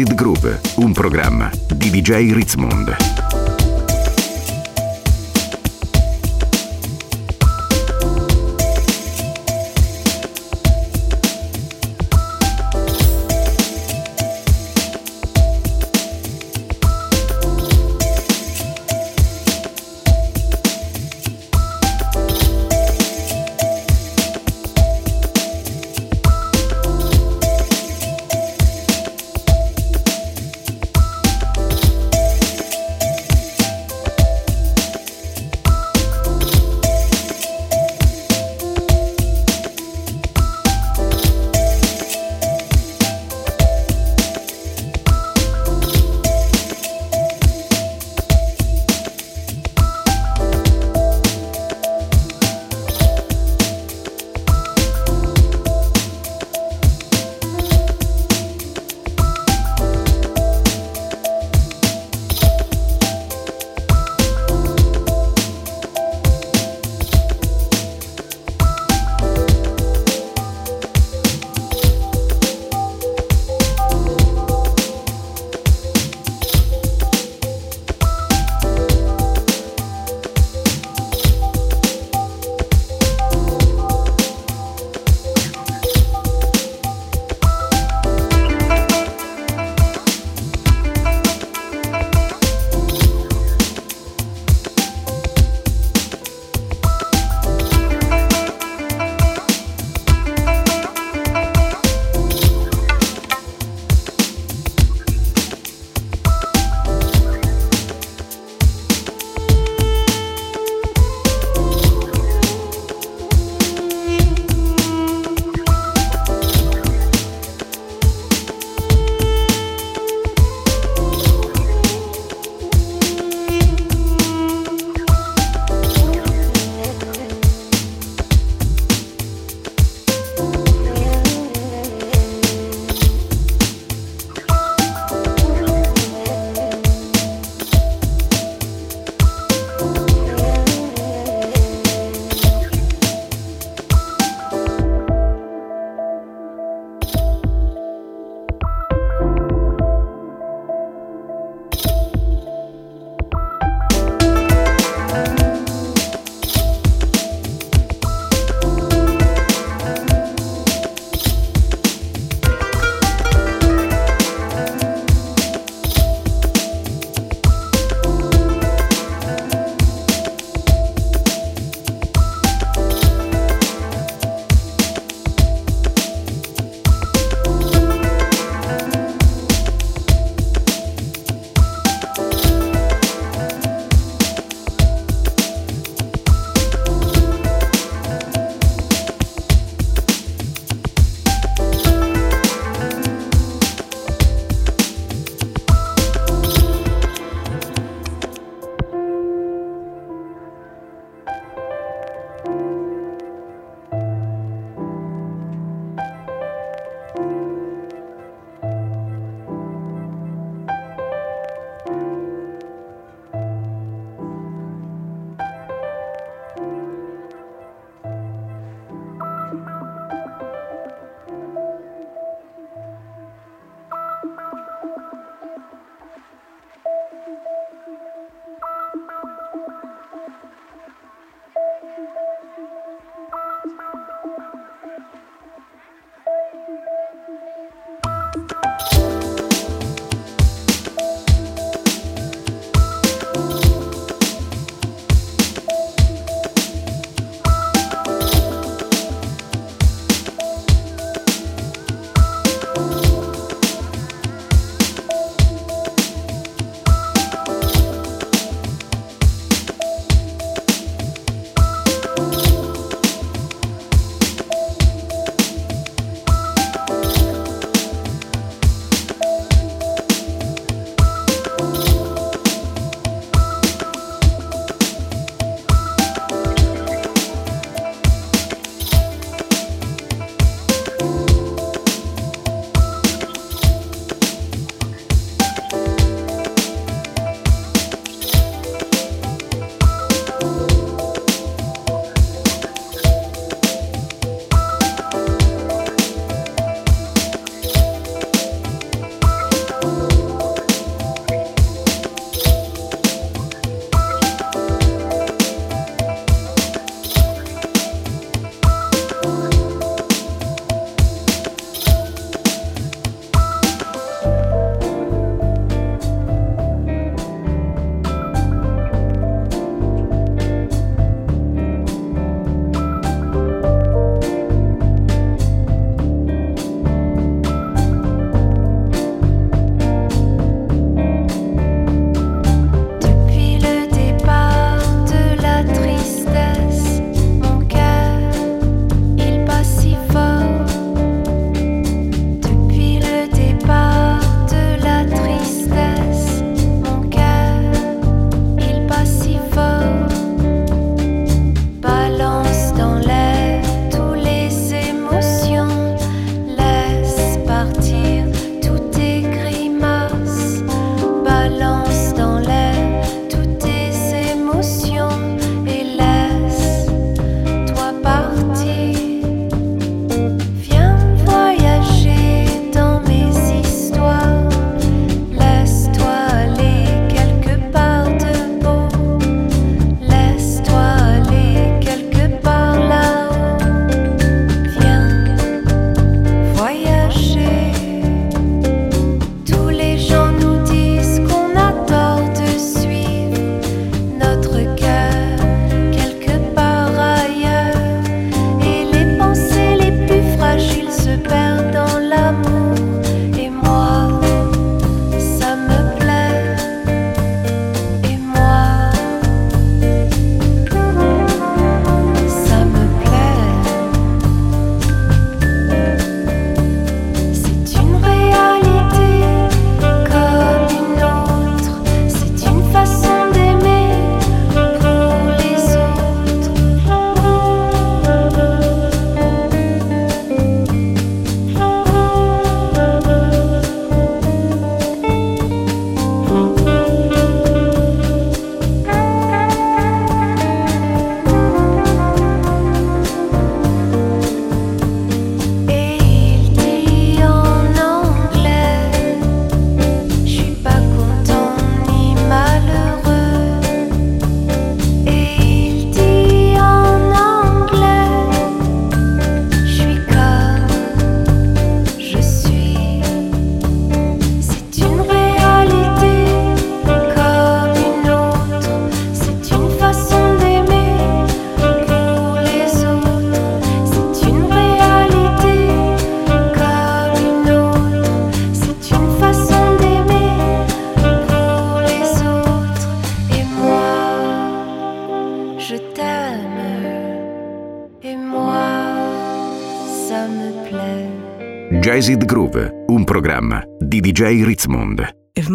Jazzed Groove, un programma di DJ Ritzmond.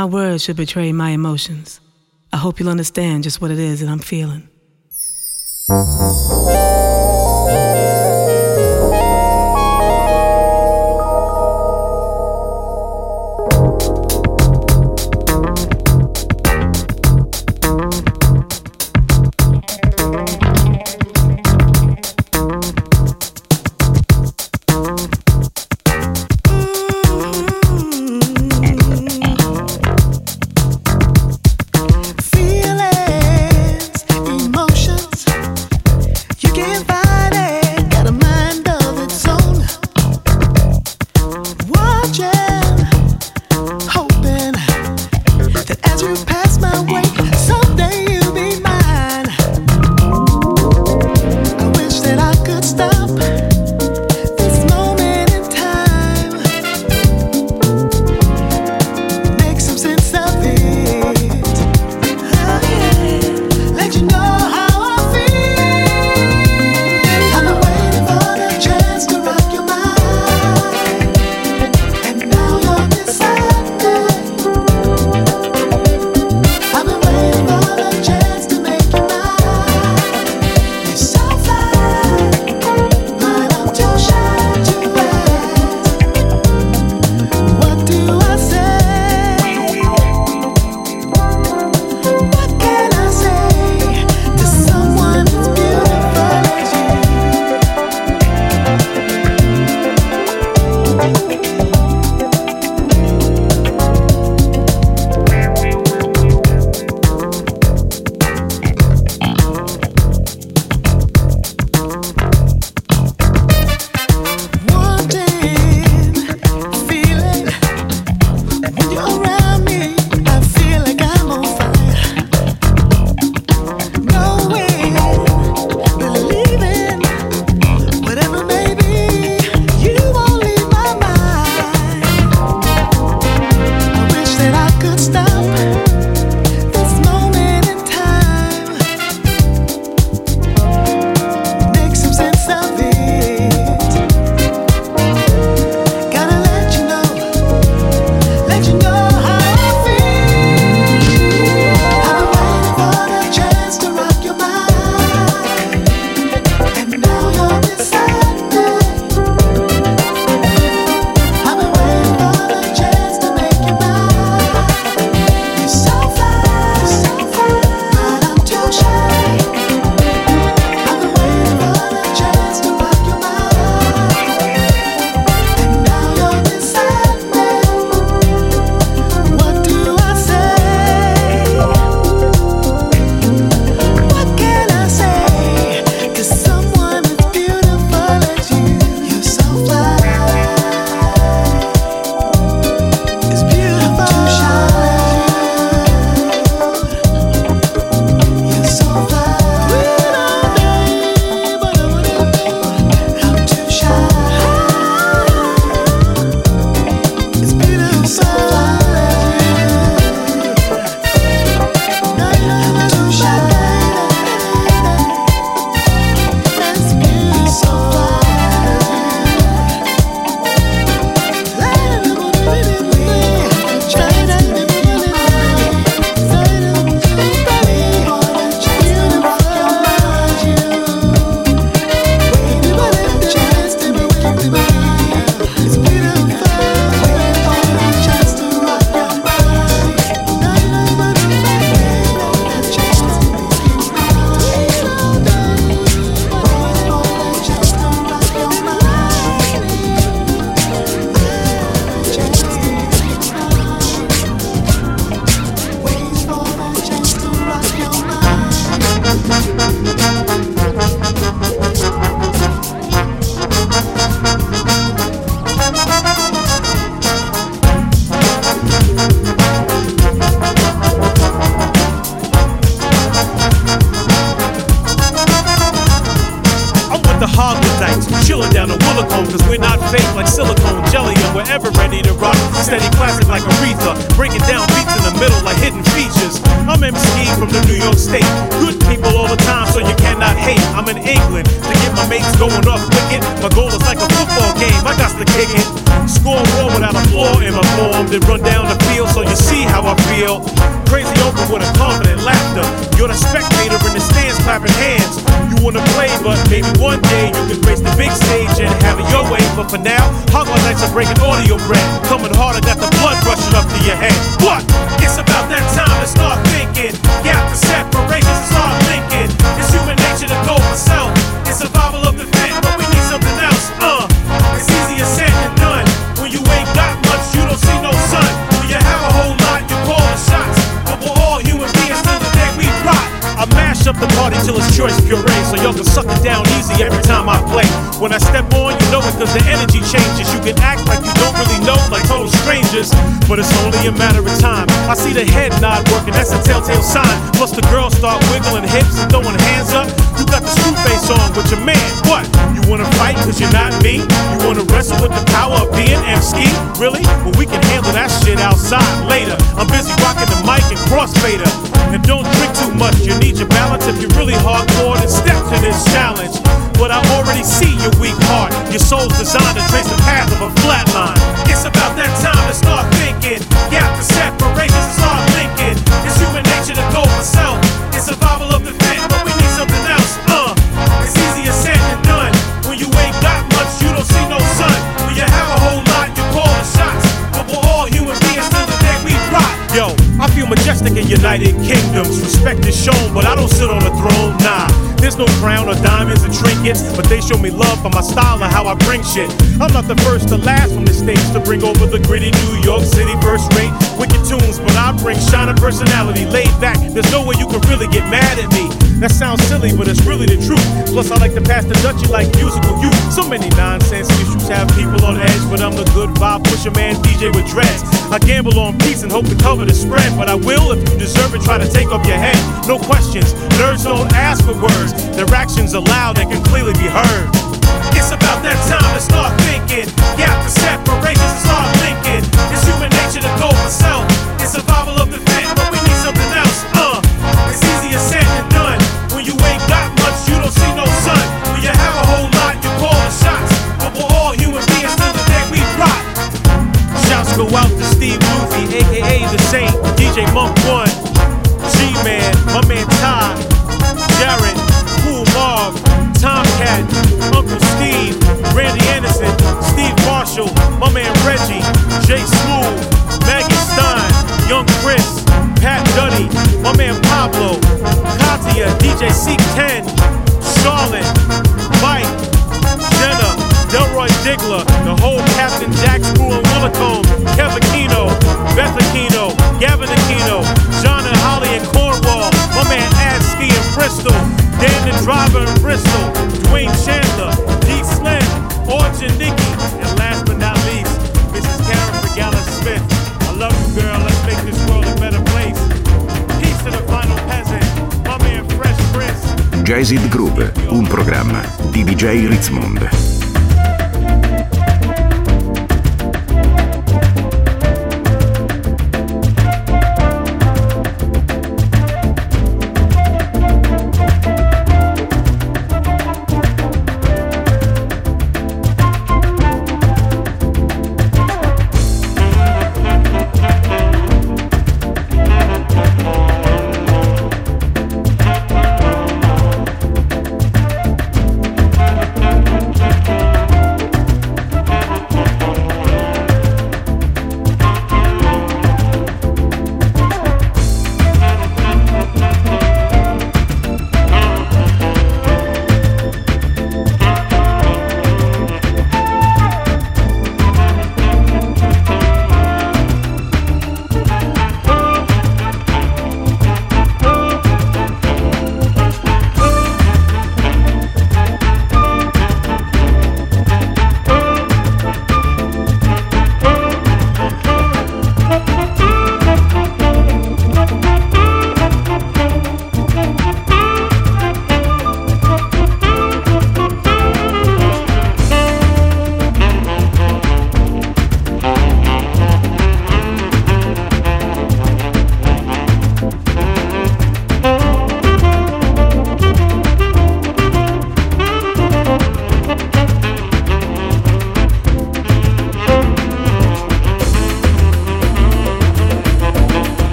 My words should betray my emotions, I hope you'll understand just what it is that I'm feeling. You're not me? You wanna wrestle with the power of being MC? Really? Well, we can handle that shit outside later. I'm busy rocking the mic and crossfader. And don't drink too much, you need your balance. If you're really hardcore, then step to this challenge. But I already see your weak heart. Your soul's designed to trace the path of a flat line. It's about that time to start thinking. Gap the separations and majestic in United Kingdoms. Respect is shown, but I don't sit on a throne. Nah, there's no crown or diamonds or trinkets, but they show me love for my style and how I bring shit. I'm not the first to last from the stage to bring over the gritty New York City first rate wicked tunes, but I bring shining personality, laid back. There's no way you can really get mad at me. That sounds silly, but it's really the truth. Plus, I like to pass the Dutchie like musical youth. So many nonsense issues have people on edge, but I'm the good vibe pusher man DJ with dreads. I gamble on peace and hope to cover the spread, but I will if you deserve it. Try to take off your head, no questions. Nerds don't ask for words. Their actions are loud and can clearly be heard. It's about that time to start thinking. Gap the separations and start linking. It's human nature to go for self. It's survival Monk One, G-Man, my man Ty, Jared, Cool Marv, Tomcat, Uncle Steve, It Groove, un programma di DJ Ritzmond.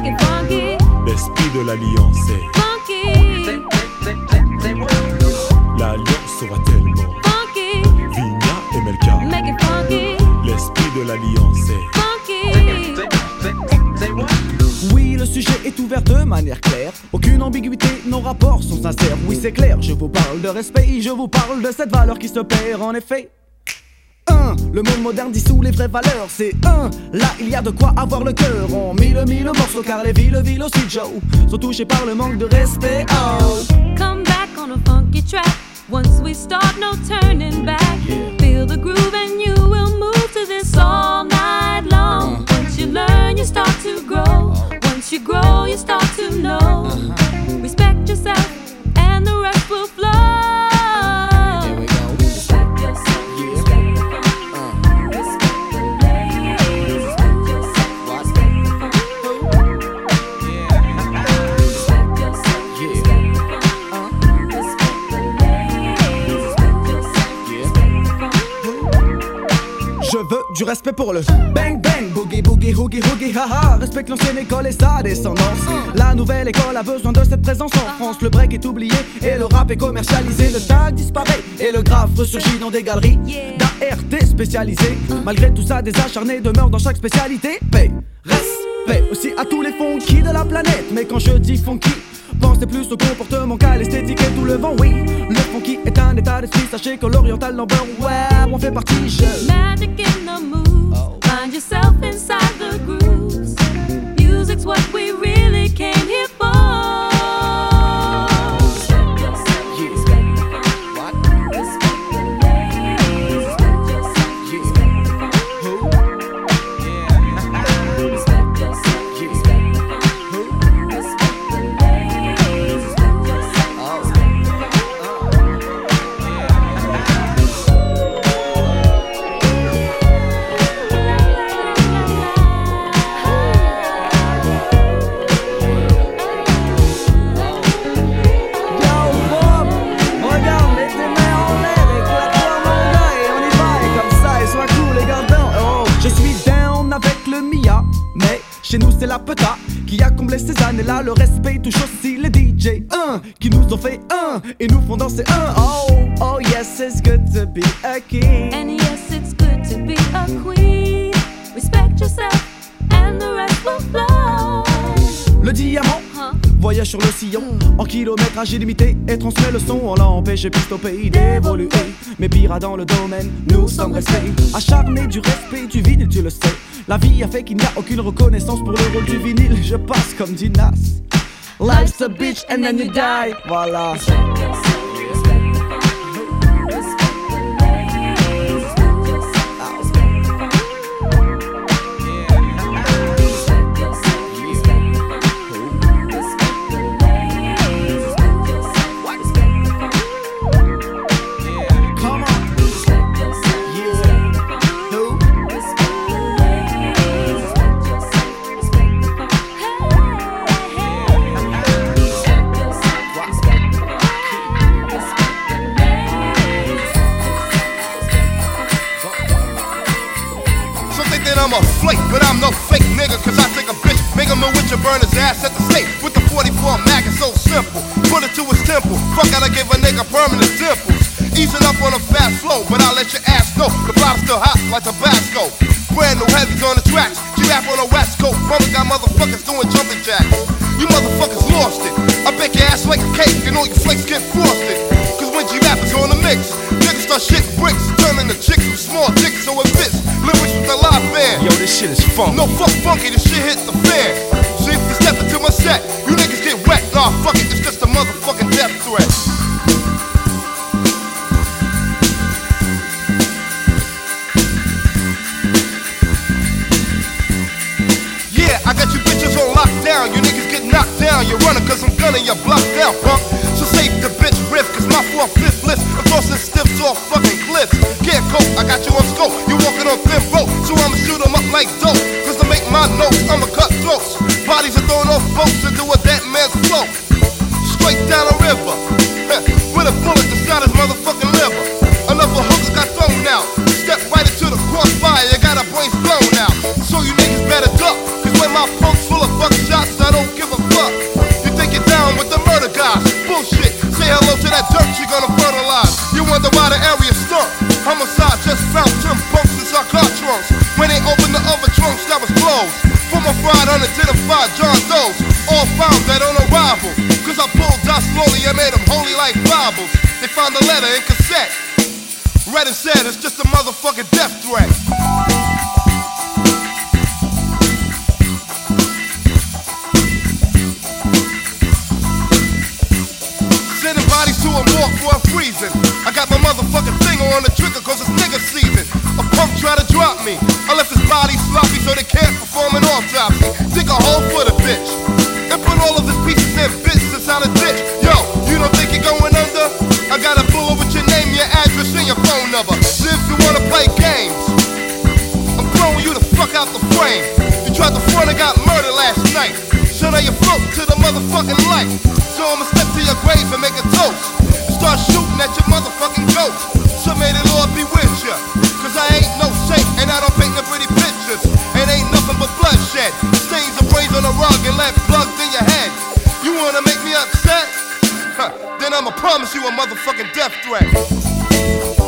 L'esprit de l'alliance est. L'alliance va tellement. Vigna et Melka. L'esprit de l'alliance est. Oui, le sujet est ouvert de manière claire. Aucune ambiguïté, nos rapports sont sincères. Oui, c'est clair, je vous parle de respect, je vous parle de cette valeur qui se perd en effet. 1. Le monde moderne dissout les vraies valeurs, c'est un. Là, il y a de quoi avoir le cœur. On mille mille morceaux car les villes, villes aussi, Joe, sont touchées par le manque de respect. Oh. Come back on a funky track. Once we start, no turning back. Feel the groove and you will move to this all night long. Once you learn, you start to grow. Once you grow, you start to know. Du respect pour le bang bang, boogie boogie hoogie hoogie haha. Respecte l'ancienne école et sa descendance. La nouvelle école a besoin de cette présence en France. Le break est oublié et le rap est commercialisé. Le tag disparaît et le graphe ressurgit dans des galeries d'ART spécialisées. Malgré tout ça, des acharnés demeurent dans chaque spécialité. Paix, respect aussi à tous les funky de la planète. Mais quand je dis funky, Pensez plus au comportement qu'à l'esthétique et tout le vent, oui. Le funky est un état d'esprit, sachez que l'oriental number, ouais, on fait partie, je. Magic in the moves. Find yourself inside empêché plus au pays d'évoluer. Mais pire dans le domaine, nous sommes restés acharnés du respect du vinyle, tu le sais. La vie a fait qu'il n'y a aucune reconnaissance pour le rôle du vinyle. Je passe comme dit Nas. Life's a bitch and then you die. Voilà. Ass at the state With the 44 mag, it's so simple. Put it to his temple. Fuck, gotta give a nigga permanent dimples. Easing up on a fast flow, but I'll let your ass know. The bottle's still hot like Tabasco. Brand new heavies on the tracks. G-rap on the west coast. Got motherfuckers doing jumping jacks. You motherfuckers lost it. I bake your ass like a cake and all your flakes get frosted. Cause when G-Rappers on the mix, niggas start shitting bricks, turning the chicks with small dicks so it fits. Lyrics with the live band. Yo, this shit is funk. No fuck funky, this shit hit the fan. You niggas get wet. Nah, fuck it, it's just a motherfucking death threat. Yeah, I got you bitches on lockdown. You niggas get knocked down. You're running cause I'm gunning your block down, punk. So save the bitch riff, cause my four fifth list. I'm the stiffs off fucking cliffs. Can't cope, I got you on scope. You walking on thin rope, so I'ma shoot 'em up like dope. Cause my notes, I'ma cut throats. Bodies are thrown off boats to do a dead man's float. Straight down the river, with a bullet inside his motherfucking liver. Another hooker got thrown out. Step right into the crossfire, you got a brain blown out. So you niggas better duck, cause when my punk's full of buckshots, I don't give a fuck. You think you're down with the murder guys? Bullshit. Say hello to that dirt you're gonna fertilize. From unidentified John Doe's. All found dead on arrival. Cause I pulled out slowly and made them holy like Bibles. They found the letter in cassette. Read and said it's just a motherfucking death threat. Sending bodies to a morgue for a freezing. I got my motherfucking finger on the trigger cause it's nigga season. A punk try to drop me. I left his body sloppy so they can't perform an autopsy. Dig a hole for the bitch. And put all of his pieces and bits inside a ditch. Yo, you don't think you're going under? I got a bullet with your name, your address, and your phone number. So if you wanna play games, I'm throwing you the fuck out the frame. You tried to front and got murdered last night. So now you float to the motherfucking light. So I'ma step to your grave and make a toast. Start shooting at your motherfucking ghost. Promise you a motherfucking death threat.